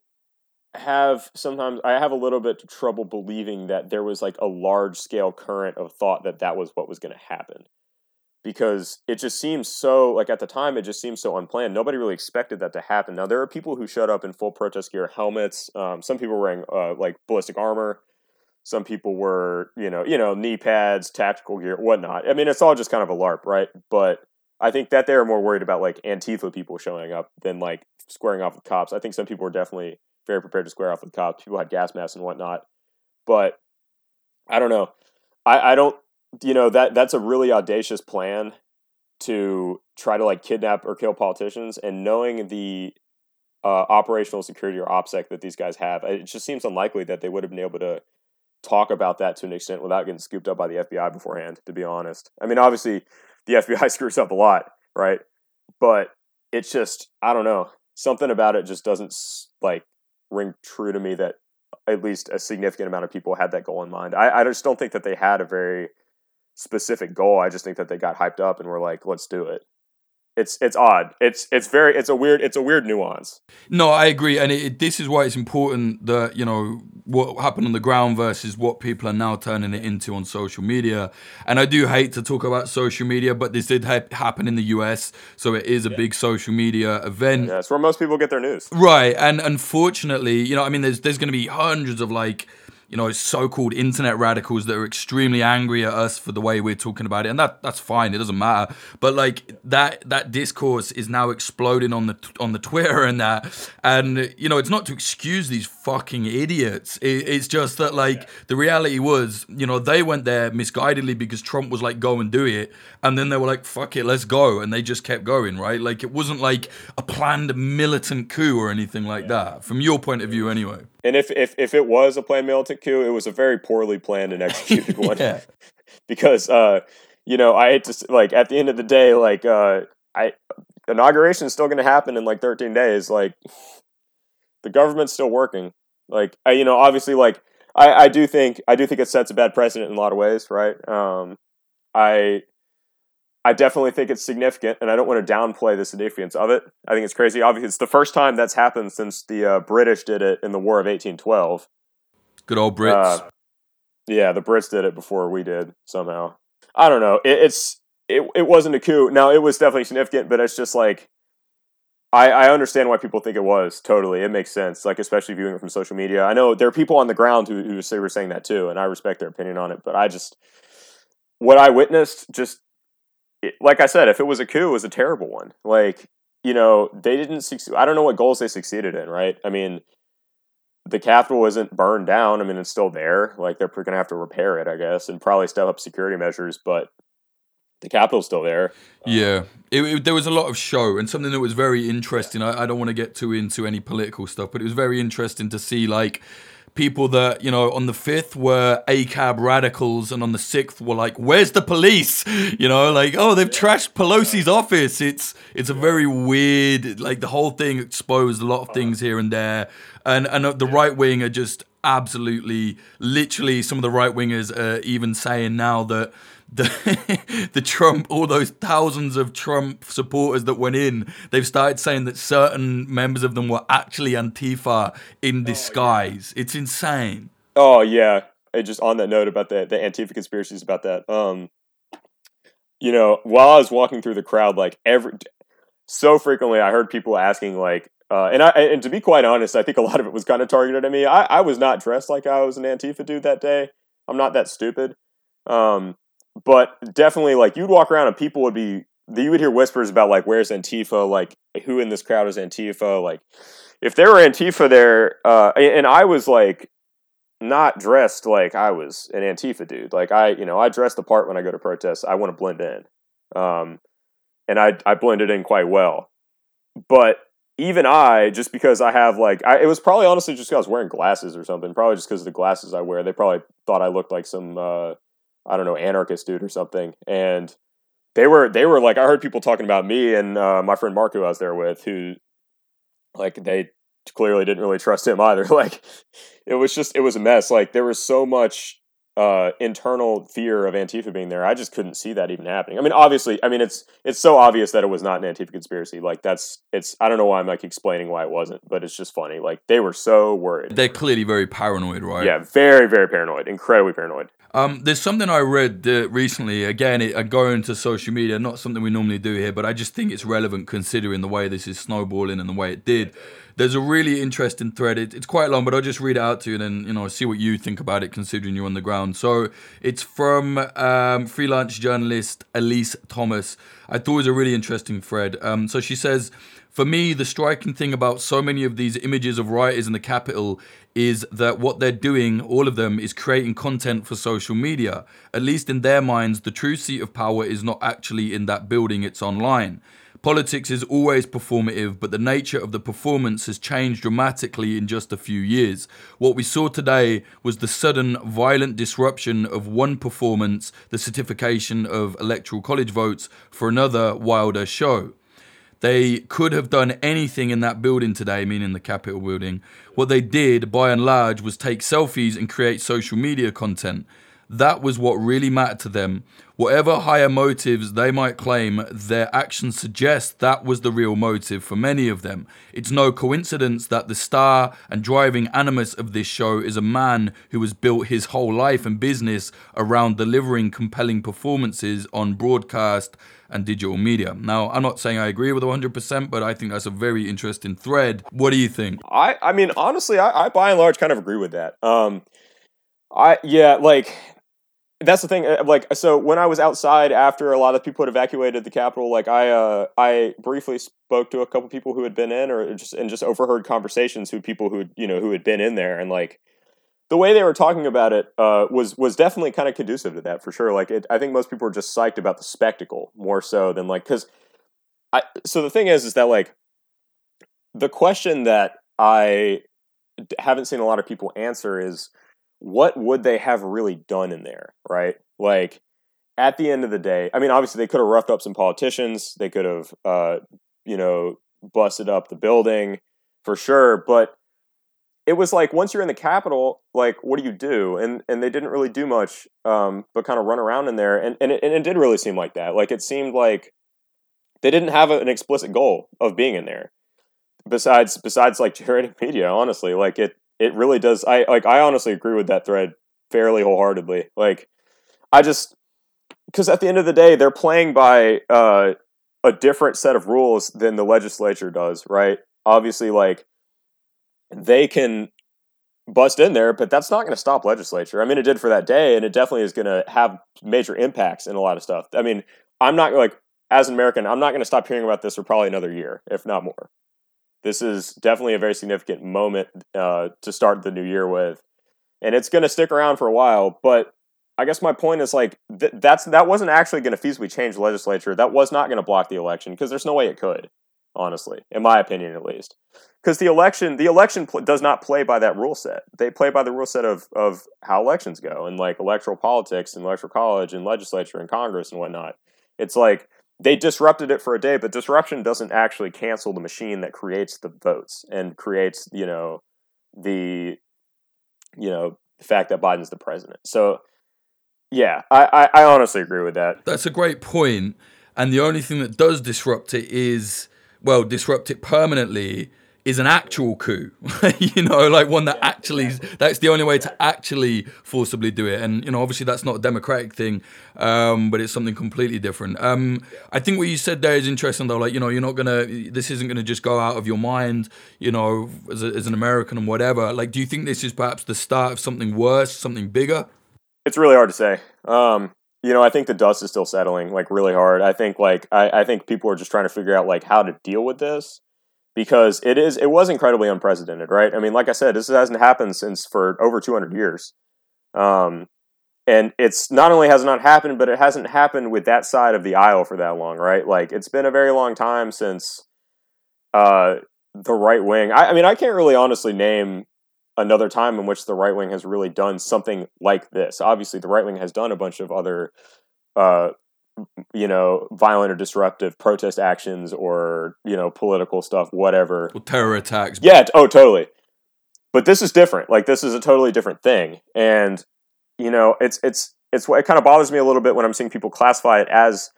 have sometimes I have a little bit of trouble believing that there was like a large scale current of thought that that was what was going to happen. Because it just seems so like at the time it just seems so unplanned. Nobody really expected that to happen. Now there are people who showed up in full protest gear helmets. Um, some people wearing uh, like ballistic armor. Some people were you know you know knee pads tactical gear whatnot. I mean it's all just kind of a larp right? But i think that they're more worried about like antifa people showing up than like squaring off with cops. I think some people were definitely very prepared to square off with cops. People had gas masks and whatnot. But i don't know. I, I don't you know that that's a really audacious plan to try to like kidnap or kill politicians. And knowing the uh, operational security or opsec that these guys have it just seems unlikely that they would have been able to talk about that to an extent without getting scooped up by the fbi beforehand to be honest. I mean obviously the fbi screws up a lot right? But it's just i don't know something about it just doesn't like ring true to me that at least a significant amount of people had that goal in mind i, I just don't think that they had a very specific goal. I just think that they got hyped up and were like, let's do it. It's it's odd. It's it's very it's a weird it's a weird nuance. No, I agree, and it, this is why it's important that you know what happened on the ground versus what people are now turning it into on social media. And I do hate to talk about social media, but this did ha- happen in the US, so it is a yeah. big social media event. Yeah, it's where most people get their news. Right, and unfortunately, you know, I mean, there's there's going to be hundreds of like you know, so-called internet radicals that are extremely angry at us for the way we're talking about it, and that that's fine. It doesn't matter. But like that that discourse is now exploding on the on the Twitter and that, and you know, it's not to excuse these fucking idiots. It, it's just that like yeah. the reality was, you know, they went there misguidedly because Trump was like, go and do it, and then they were like, fuck it, let's go, and they just kept going, right? Like it wasn't like a planned militant coup or anything like yeah. that, from your point of view, anyway. And if, if if it was a planned militant coup, it was a very poorly planned and executed one. because uh, you know, I hate to like at the end of the day, like uh, I inauguration is still going to happen in like 13 days. Like the government's still working. Like I, you know, obviously, like I, I do think I do think it sets a bad precedent in a lot of ways, right? Um, I I definitely think it's significant, and I don't want to downplay the significance of it. I think it's crazy. Obviously, it's the first time that's happened since the uh, British did it in the War of 1812. Good old Brits. Uh, yeah, the Brits did it before we did somehow. I don't know. It, it's it, it wasn't a coup. Now it was definitely significant, but it's just like I, I understand why people think it was. Totally, it makes sense. Like especially viewing it from social media. I know there are people on the ground who who say were saying that too, and I respect their opinion on it. But I just what I witnessed just it, like I said, if it was a coup, it was a terrible one. Like, you know, they didn't succeed. I don't know what goals they succeeded in, right? I mean, the Capitol isn't burned down. I mean, it's still there. Like, they're going to have to repair it, I guess, and probably step up security measures, but the Capitol's still there. Yeah. Um, it, it, there was a lot of show and something that was very interesting. I, I don't want to get too into any political stuff, but it was very interesting to see, like, people that you know on the fifth were ACAB radicals, and on the sixth were like, "Where's the police?" You know, like, "Oh, they've trashed Pelosi's office." It's it's a very weird, like the whole thing exposed a lot of uh-huh. things here and there, and and the right wing are just absolutely, literally, some of the right wingers are even saying now that the the Trump, all those thousands of Trump supporters that went in, they've started saying that certain members of them were actually Antifa in disguise. Oh, yeah. It's insane. Oh yeah, I just on that note about the the Antifa conspiracies about that. Um, you know, while I was walking through the crowd, like every so frequently, I heard people asking like, uh, and I and to be quite honest, I think a lot of it was kind of targeted at me. I, I was not dressed like I was an Antifa dude that day. I'm not that stupid. Um, but definitely like you'd walk around and people would be you would hear whispers about like where's Antifa, like who in this crowd is Antifa, like if there were Antifa there, uh, and I was like not dressed like I was an Antifa dude. Like I, you know, I dress the part when I go to protests. I want to blend in, um, and I I blended in quite well. But even I, just because I have like, I, it was probably honestly just because I was wearing glasses or something. Probably just because of the glasses I wear. They probably thought I looked like some. Uh, I don't know anarchist dude or something, and they were they were like I heard people talking about me and uh, my friend Mark who I was there with who like they clearly didn't really trust him either. Like it was just it was a mess. Like there was so much uh, internal fear of Antifa being there. I just couldn't see that even happening. I mean, obviously, I mean it's it's so obvious that it was not an Antifa conspiracy. Like that's it's I don't know why I'm like explaining why it wasn't, but it's just funny. Like they were so worried. They're clearly very paranoid, right? Yeah, very very paranoid, incredibly paranoid. Um, there's something I read uh, recently. Again, it, into social media, not something we normally do here, but I just think it's relevant considering the way this is snowballing and the way it did. There's a really interesting thread. It, it's quite long, but I'll just read it out to you and then you know see what you think about it, considering you're on the ground. So it's from um, freelance journalist Elise Thomas. I thought it was a really interesting thread. Um, so she says. For me, the striking thing about so many of these images of rioters in the Capitol is that what they're doing, all of them, is creating content for social media. At least in their minds, the true seat of power is not actually in that building, it's online. Politics is always performative, but the nature of the performance has changed dramatically in just a few years. What we saw today was the sudden violent disruption of one performance, the certification of electoral college votes, for another wilder show. They could have done anything in that building today, meaning the Capitol building. What they did, by and large, was take selfies and create social media content. That was what really mattered to them. Whatever higher motives they might claim, their actions suggest that was the real motive for many of them. It's no coincidence that the star and driving animus of this show is a man who has built his whole life and business around delivering compelling performances on broadcast and digital media. Now, I'm not saying I agree with 100%, but I think that's a very interesting thread. What do you think? I, I mean, honestly, I, I by and large kind of agree with that. Um, I, yeah, like, that's the thing uh, like so when i was outside after a lot of people had evacuated the Capitol like i uh i briefly spoke to a couple people who had been in or just and just overheard conversations who people who you know who had been in there. And like the way they were talking about it uh, was was definitely kind of conducive to that for sure. Like it, i think most people were just psyched about the spectacle more so than like because i so the thing is is that like the question that i haven't seen a lot of people answer is what would they have really done in there, right? Like at the end of the day, I mean, obviously they could have roughed up some politicians, they could have, uh, you know, busted up the building for sure, but it was like once you're in the Capitol, like what do you do? And and they didn't really do much, um, but kind of run around in there, and and it, and it did really seem like that. Like it seemed like they didn't have an explicit goal of being in there. Besides, besides like generating media, honestly, like it it really does. I like. I honestly agree with that thread fairly wholeheartedly. Like, I just because at the end of the day, they're playing by uh, a different set of rules than the legislature does. Right? Obviously, like they can bust in there, but that's not going to stop legislature. I mean, it did for that day, and it definitely is going to have major impacts in a lot of stuff. I mean, I'm not like as an American, I'm not going to stop hearing about this for probably another year, if not more this is definitely a very significant moment uh, to start the new year with, and it's going to stick around for a while. But I guess my point is like th- that's that wasn't actually going to feasibly change the legislature. That was not going to block the election because there's no way it could, honestly, in my opinion at least. Because the election, the election pl- does not play by that rule set. They play by the rule set of of how elections go and like electoral politics and electoral college and legislature and Congress and whatnot. It's like they disrupted it for a day, but disruption doesn't actually cancel the machine that creates the votes and creates, you know, the, you know, the fact that Biden's the president. So, yeah, I, I, I honestly agree with that. That's a great point. And the only thing that does disrupt it is, well, disrupt it permanently is an actual coup, you know, like one that actually, that's the only way to actually forcibly do it. And, you know, obviously that's not a democratic thing, um, but it's something completely different. Um, I think what you said there is interesting, though. Like, you know, you're not going to, this isn't going to just go out of your mind, you know, as, a, as an American and whatever. Like, do you think this is perhaps the start of something worse, something bigger? It's really hard to say. Um, you know, I think the dust is still settling, like, really hard. I think, like, I, I think people are just trying to figure out, like, how to deal with this because it is it was incredibly unprecedented, right? I mean, like I said, this hasn't happened since for over 200 years. Um, and it's not only has not happened, but it hasn't happened with that side of the aisle for that long, right? Like it's been a very long time since uh, the right wing. I, I, mean, I can't really honestly name another time in which the right wing has really done something like this. Obviously, the right wing has done a bunch of other, uh, you know, violent or disruptive protest actions or you know political stuff, whatever. Well, terror attacks. Yeah. Oh, totally. But this is different. Like this is a totally different thing, and you know, it's it's it's what it kind of bothers me a little bit when I'm seeing people classify it as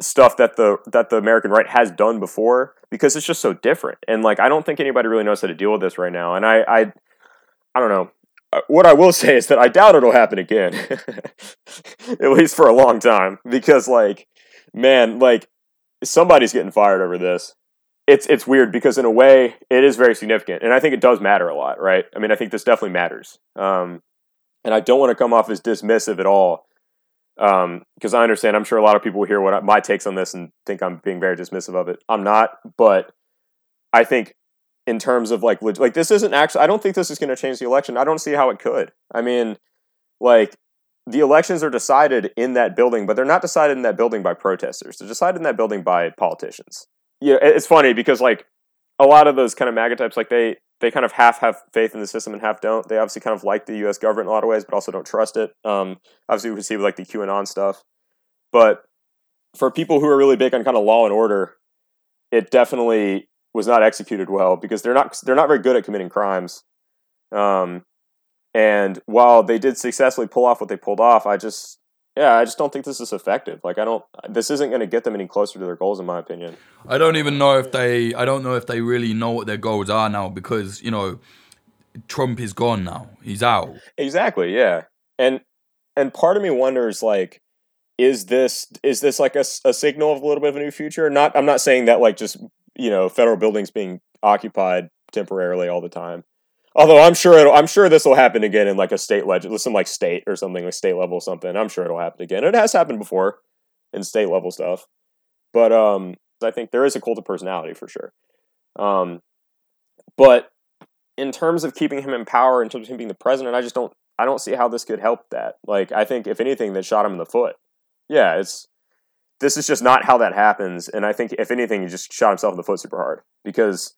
stuff that the that the American right has done before because it's just so different. And like I don't think anybody really knows how to deal with this right now. And I I I don't know. Uh, what I will say is that I doubt it'll happen again. At least for a long time because like man, like somebody's getting fired over this. It's it's weird because in a way it is very significant and I think it does matter a lot, right? I mean, I think this definitely matters. Um and I don't want to come off as dismissive at all because um, I understand. I'm sure a lot of people will hear what I, my takes on this and think I'm being very dismissive of it. I'm not, but I think in terms of like like this isn't actually. I don't think this is going to change the election. I don't see how it could. I mean, like the elections are decided in that building, but they're not decided in that building by protesters. They're decided in that building by politicians. Yeah, it's funny because like a lot of those kind of MAGA types, like they they kind of half have faith in the system and half don't. They obviously kind of like the U.S. government in a lot of ways, but also don't trust it. Um, obviously, we see with like the QAnon stuff, but for people who are really big on kind of law and order, it definitely was not executed well because they're not they're not very good at committing crimes. Um, and while they did successfully pull off what they pulled off, I just yeah, I just don't think this is effective. Like I don't this isn't going to get them any closer to their goals in my opinion. I don't even know if they I don't know if they really know what their goals are now because, you know, Trump is gone now. He's out. Exactly, yeah. And and part of me wonders like is this is this like a, a signal of a little bit of a new future? Not I'm not saying that like just, you know, federal buildings being occupied temporarily all the time. Although I'm sure it'll, I'm sure this will happen again in like a state legend, some like state or something, like state level something. I'm sure it'll happen again. It has happened before in state level stuff, but um, I think there is a cult of personality for sure. Um, but in terms of keeping him in power, in terms of him being the president, I just don't I don't see how this could help that. Like I think if anything, that shot him in the foot. Yeah, it's this is just not how that happens, and I think if anything, he just shot himself in the foot super hard because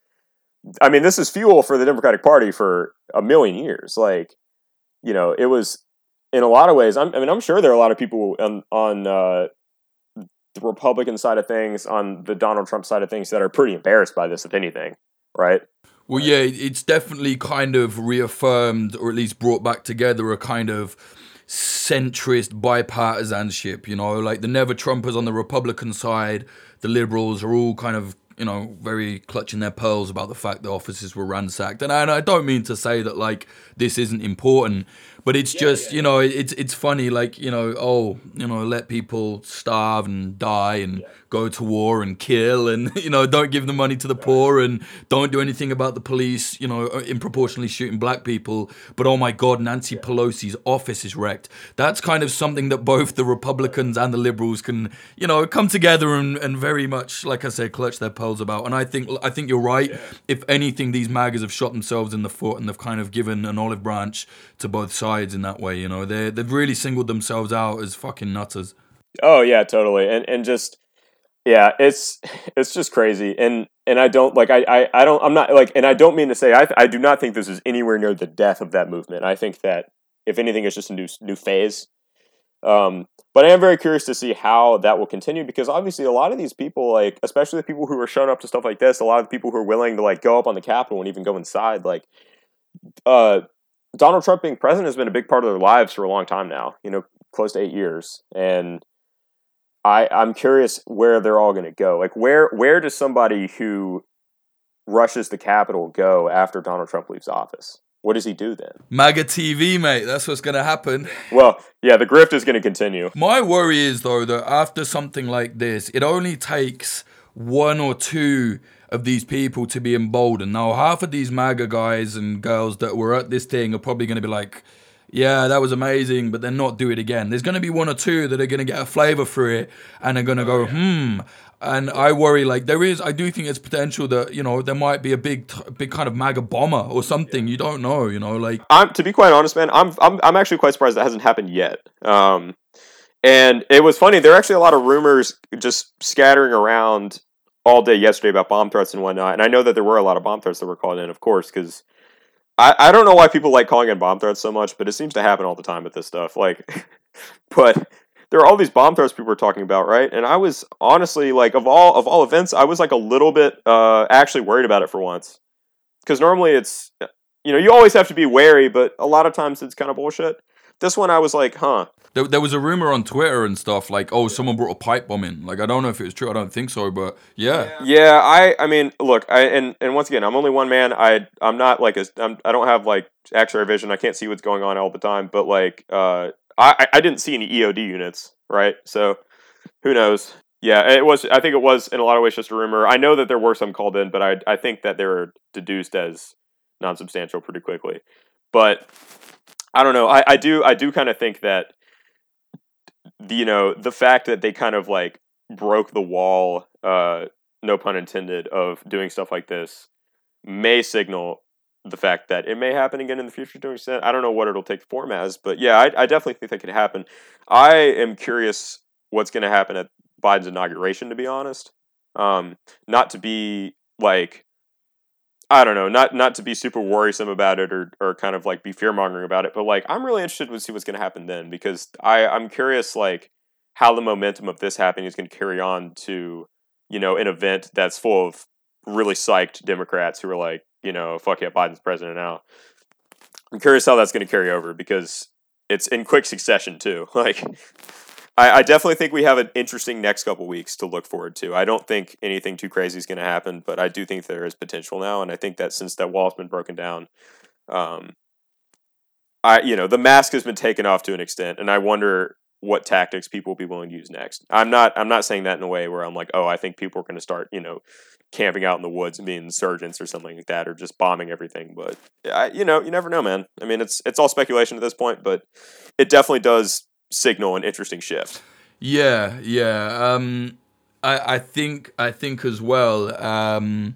I mean, this is fuel for the Democratic Party for a million years. Like, you know, it was in a lot of ways. I'm, i mean, I'm sure there are a lot of people on on uh, the Republican side of things, on the Donald Trump side of things, that are pretty embarrassed by this, if anything, right? Well, yeah, it's definitely kind of reaffirmed, or at least brought back together, a kind of centrist bipartisanship. You know, like the never Trumpers on the Republican side, the liberals are all kind of you know, very clutching their pearls about the fact the offices were ransacked. And I, and I don't mean to say that like this isn't important, but it's yeah, just, yeah. you know, it's it's funny, like, you know, oh, you know, let people starve and die and yeah. Go to war and kill and, you know, don't give the money to the poor and don't do anything about the police, you know, uh, improportionately shooting black people. But oh my God, Nancy Pelosi's office is wrecked. That's kind of something that both the Republicans and the liberals can, you know, come together and, and very much, like I said, clutch their pearls about. And I think I think you're right. If anything, these MAGAs have shot themselves in the foot and they've kind of given an olive branch to both sides in that way. You know, they they've really singled themselves out as fucking nutters. Oh yeah, totally, and and just yeah, it's it's just crazy, and and I don't like I I, I don't I'm not like, and I don't mean to say I I do not think this is anywhere near the death of that movement. I think that if anything, it's just a new new phase. Um, but I am very curious to see how that will continue because obviously a lot of these people, like especially the people who are showing up to stuff like this, a lot of the people who are willing to like go up on the Capitol and even go inside, like uh, Donald Trump being president has been a big part of their lives for a long time now, you know, close to eight years. And I, I'm curious where they're all going to go. Like, where where does somebody who rushes the Capitol go after Donald Trump leaves office? What does he do then? MAGA TV, mate. That's what's going to happen. Well, yeah, the grift is going to continue. My worry is, though, that after something like this, it only takes one or two of these people to be emboldened. Now, half of these MAGA guys and girls that were at this thing are probably going to be like, yeah, that was amazing, but then not do it again. There's going to be one or two that are going to get a flavor for it and are going to go, hmm. And I worry, like there is, I do think it's potential that you know there might be a big, big kind of MAGA bomber or something. You don't know, you know, like. I'm to be quite honest, man. I'm I'm I'm actually quite surprised that hasn't happened yet. Um, and it was funny. There are actually a lot of rumors just scattering around all day yesterday about bomb threats and whatnot. And I know that there were a lot of bomb threats that were called in, of course, because I, I don't know why people like calling in bomb threats so much, but it seems to happen all the time with this stuff. Like, but there are all these bomb threats people are talking about, right? And I was honestly like, of all of all events, I was like a little bit uh, actually worried about it for once, because normally it's you know you always have to be wary, but a lot of times it's kind of bullshit. This one I was like, huh. There, there was a rumor on Twitter and stuff like, oh, someone brought a pipe bomb in. Like, I don't know if it was true. I don't think so, but yeah. Yeah, I, I mean, look, I and and once again, I'm only one man. I, I'm not like a, I'm, I don't have like X-ray vision. I can't see what's going on all the time. But like, uh, I, I didn't see any EOD units, right? So, who knows? Yeah, it was. I think it was in a lot of ways just a rumor. I know that there were some called in, but I, I think that they were deduced as non-substantial pretty quickly. But I don't know. I, I do I do kind of think that you know the fact that they kind of like broke the wall, uh, no pun intended, of doing stuff like this may signal the fact that it may happen again in the future to an extent. I don't know what it'll take form as, but yeah, I, I definitely think that could happen. I am curious what's going to happen at Biden's inauguration, to be honest. Um, not to be like I don't know, not not to be super worrisome about it or or kind of like be fear mongering about it, but like I'm really interested to see what's going to happen then because I I'm curious like how the momentum of this happening is going to carry on to you know an event that's full of really psyched Democrats who are like you know fuck yeah Biden's president now. I'm curious how that's going to carry over because it's in quick succession too. Like I, I definitely think we have an interesting next couple weeks to look forward to. I don't think anything too crazy is going to happen, but I do think there is potential now, and I think that since that wall's been broken down, um, I you know the mask has been taken off to an extent, and I wonder what tactics people will be willing to use next. I'm not I'm not saying that in a way where I'm like, oh, I think people are going to start you know camping out in the woods and being insurgents or something like that, or just bombing everything. But I, you know, you never know, man. I mean, it's it's all speculation at this point, but it definitely does signal an interesting shift. Yeah, yeah. Um, I, I think I think as well. Um,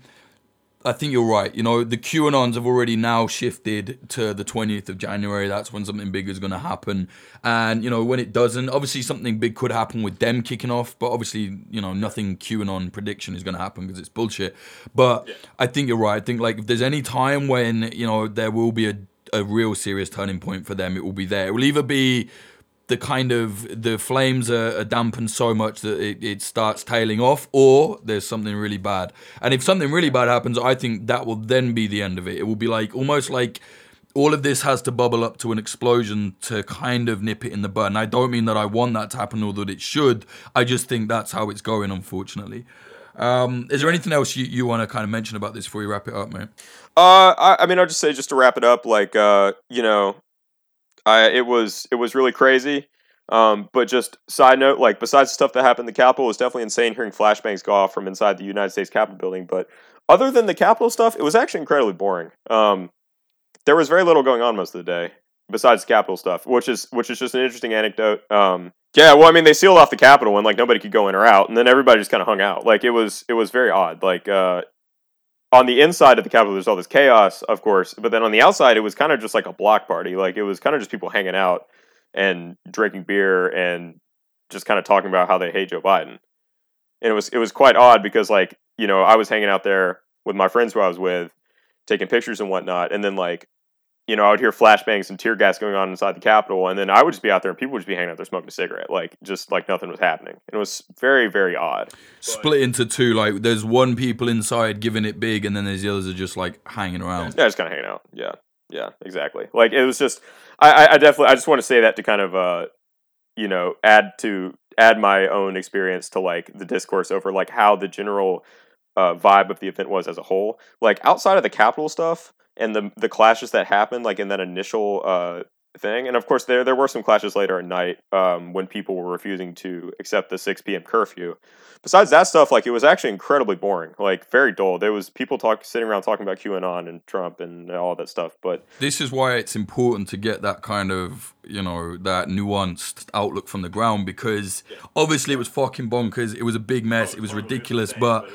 I think you're right. You know, the QAnons have already now shifted to the 20th of January. That's when something big is going to happen. And, you know, when it doesn't, obviously something big could happen with them kicking off. But obviously, you know, nothing QAnon prediction is going to happen because it's bullshit. But yeah. I think you're right. I think, like, if there's any time when, you know, there will be a, a real serious turning point for them, it will be there. It will either be the kind of the flames are, are dampened so much that it, it starts tailing off or there's something really bad. And if something really bad happens i think that will then be the end of it. It will be like almost like all of this has to bubble up to an explosion to kind of nip it in the bud. And i don't mean that i want that to happen or that it should. I just think that's how it's going unfortunately. Um, is there anything else you, you want to kind of mention about this before we wrap it up, mate? Uh, I, I mean, I'll just say just to wrap it up, like, uh, you know, I it was it was really crazy. Um, but just side note, like besides the stuff that happened in the Capitol, it was definitely insane hearing flashbangs go off from inside the United States Capitol building. But other than the Capitol stuff, it was actually incredibly boring. Um, there was very little going on most of the day besides Capitol stuff, which is which is just an interesting anecdote. Um, yeah, well, I mean, they sealed off the Capitol and like nobody could go in or out, and then everybody just kind of hung out. Like it was it was very odd. Like uh, on the inside of the Capitol, there's all this chaos, of course, but then on the outside, it was kind of just like a block party. Like it was kind of just people hanging out and drinking beer and just kind of talking about how they hate Joe Biden. And it was it was quite odd because like you know I was hanging out there with my friends who I was with, taking pictures and whatnot, and then like you know, I would hear flashbangs and tear gas going on inside the Capitol, and then I would just be out there, and people would just be hanging out there smoking a cigarette, like just like nothing was happening. And it was very, very odd. Split into two, like there's one people inside giving it big, and then there's the others are just like hanging around. Yeah, just kind of hanging out. Yeah, yeah, exactly. Like it was just, I, I definitely, I just want to say that to kind of, uh, you know, add to add my own experience to like the discourse over like how the general uh, vibe of the event was as a whole. Like outside of the Capitol stuff and the the clashes that happened like in that initial uh, thing. And of course there there were some clashes later at night um, when people were refusing to accept the 6 p.m curfew. Besides that stuff like it was actually incredibly boring like very dull. There was people talk sitting around talking about qanon and trump and all that stuff but this is why it's important to get that kind of you know that nuanced outlook from the ground because obviously it was fucking bonkers. It was a big mess. It was ridiculous but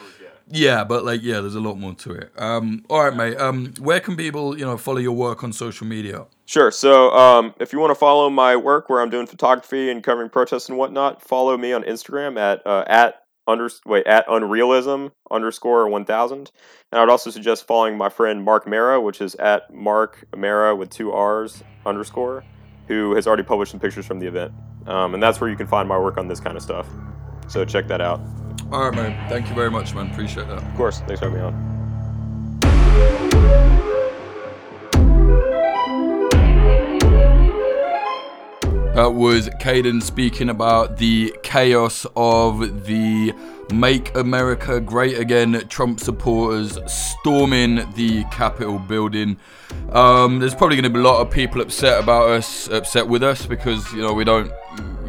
yeah, but like, yeah, there's a lot more to it. Um, all right, mate. Um, where can people, you know, follow your work on social media? Sure. So, um, if you want to follow my work where I'm doing photography and covering protests and whatnot, follow me on Instagram at uh, at under wait at unrealism underscore one thousand. And I would also suggest following my friend Mark Mara, which is at Mark Mara with two R's underscore, who has already published some pictures from the event. Um, and that's where you can find my work on this kind of stuff. So check that out. All right, man. Thank you very much, man. Appreciate that. Of course. Thanks for having me on. That was Caden speaking about the chaos of the Make America Great Again Trump supporters storming the Capitol building. Um, there's probably going to be a lot of people upset about us, upset with us because you know we don't,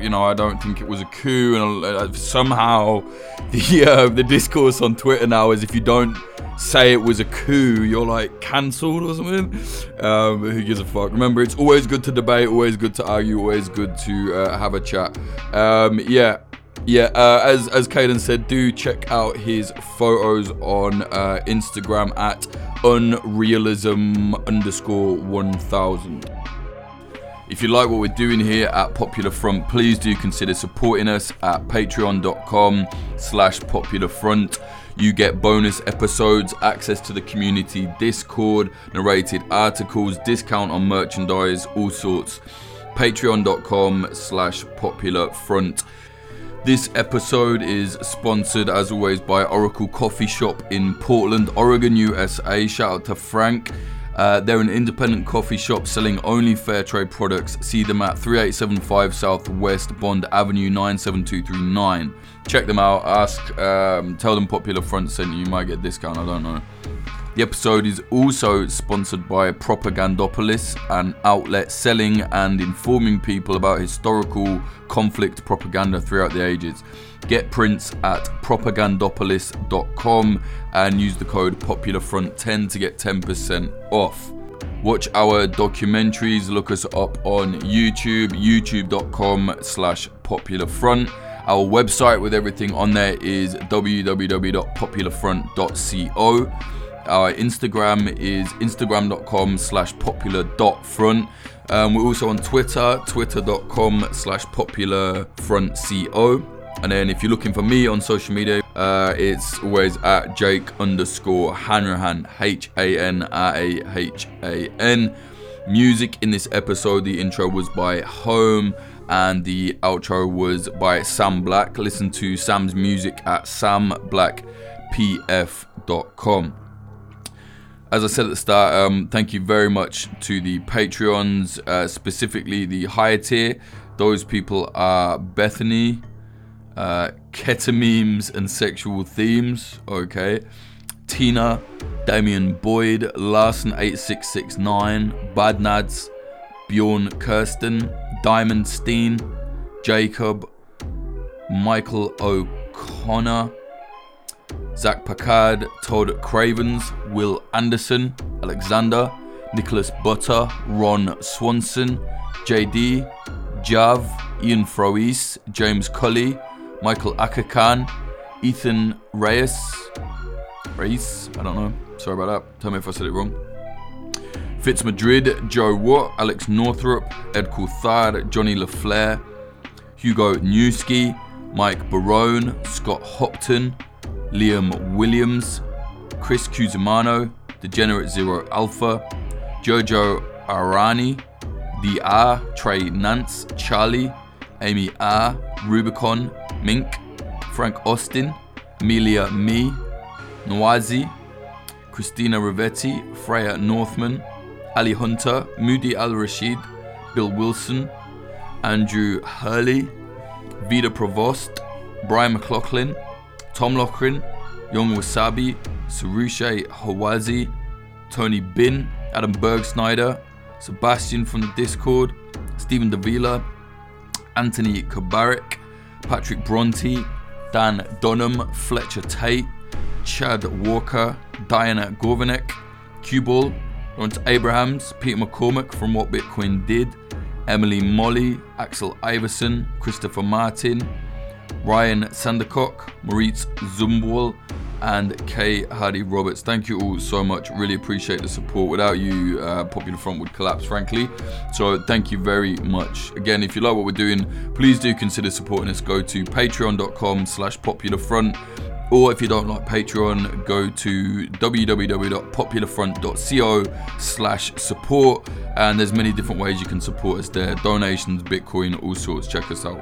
you know, I don't think it was a coup, and uh, somehow the uh, the discourse on Twitter now is if you don't say it was a coup, you're like cancelled or something. Um, who gives a fuck? Remember, it's always good to debate, always good to argue, always good to uh, have a chat. Um, yeah. Yeah, uh, as as Caden said, do check out his photos on uh, Instagram at unrealism underscore one thousand. If you like what we're doing here at Popular Front, please do consider supporting us at patreon.com slash popular front. You get bonus episodes, access to the community Discord, narrated articles, discount on merchandise, all sorts. Patreon.com slash popular front. This episode is sponsored, as always, by Oracle Coffee Shop in Portland, Oregon, USA. Shout out to Frank. Uh, they're an independent coffee shop selling only fair trade products. See them at 3875 Southwest Bond Avenue 97239. Check them out. Ask, um, tell them Popular Front sent you. You might get a discount. I don't know. The episode is also sponsored by Propagandopolis, an outlet selling and informing people about historical conflict propaganda throughout the ages. Get prints at propagandopolis.com and use the code PopularFront10 to get 10% off. Watch our documentaries, look us up on YouTube, youtube.com slash popularfront. Our website with everything on there is www.popularfront.co. Our Instagram is instagram.com slash popular.front. Um, we're also on Twitter, twitter.com slash popularfrontco. And then if you're looking for me on social media, uh, it's always at Jake underscore Hanrahan, H A N R A H A N. Music in this episode, the intro was by Home and the outro was by Sam Black. Listen to Sam's music at samblackpf.com. As I said at the start, um, thank you very much to the Patreons, uh, specifically the higher tier. Those people are Bethany, uh, and Sexual Themes, okay. Tina, Damian Boyd, Larson8669, Badnads, Bjorn Kirsten, Diamond Steen, Jacob, Michael O'Connor, Zach Packard, Todd Cravens, Will Anderson, Alexander, Nicholas Butter, Ron Swanson, JD, Jav, Ian Froese, James Cully, Michael Akakan, Ethan Reyes, Reyes, I don't know, sorry about that, tell me if I said it wrong. Fitz Madrid, Joe Watt, Alex Northrup, Ed Coulthard, Johnny LaFleur, Hugo Newski, Mike Barone, Scott Hopton, Liam Williams, Chris Cusimano, Degenerate Zero Alpha, Jojo Arani, The R, Trey Nance, Charlie, Amy R, Rubicon, Mink, Frank Austin, Amelia Me, Nwazi, Christina Rivetti, Freya Northman, Ali Hunter, Moody Al Rashid, Bill Wilson, Andrew Hurley, Vida Provost, Brian McLaughlin, Tom Lochran, Young Wasabi, Sarushe Hawazi, Tony Bin, Adam Bergsnyder, Sebastian from the Discord, Stephen Davila, Anthony Kabarik, Patrick Bronte, Dan Dunham, Fletcher Tate, Chad Walker, Diana Gorvanek, Q-Ball, Lawrence Abrahams, Peter McCormack from What Bitcoin Did, Emily Molly, Axel Iverson, Christopher Martin, Ryan Sandercock, Maurice Zumbwal, and K. Hadi Roberts. Thank you all so much. Really appreciate the support. Without you, uh, Popular Front would collapse, frankly. So thank you very much. Again, if you like what we're doing, please do consider supporting us. Go to patreon.com slash popular front. Or if you don't like Patreon, go to www.popularfront.co slash support. And there's many different ways you can support us there. Donations, Bitcoin, all sorts. Check us out.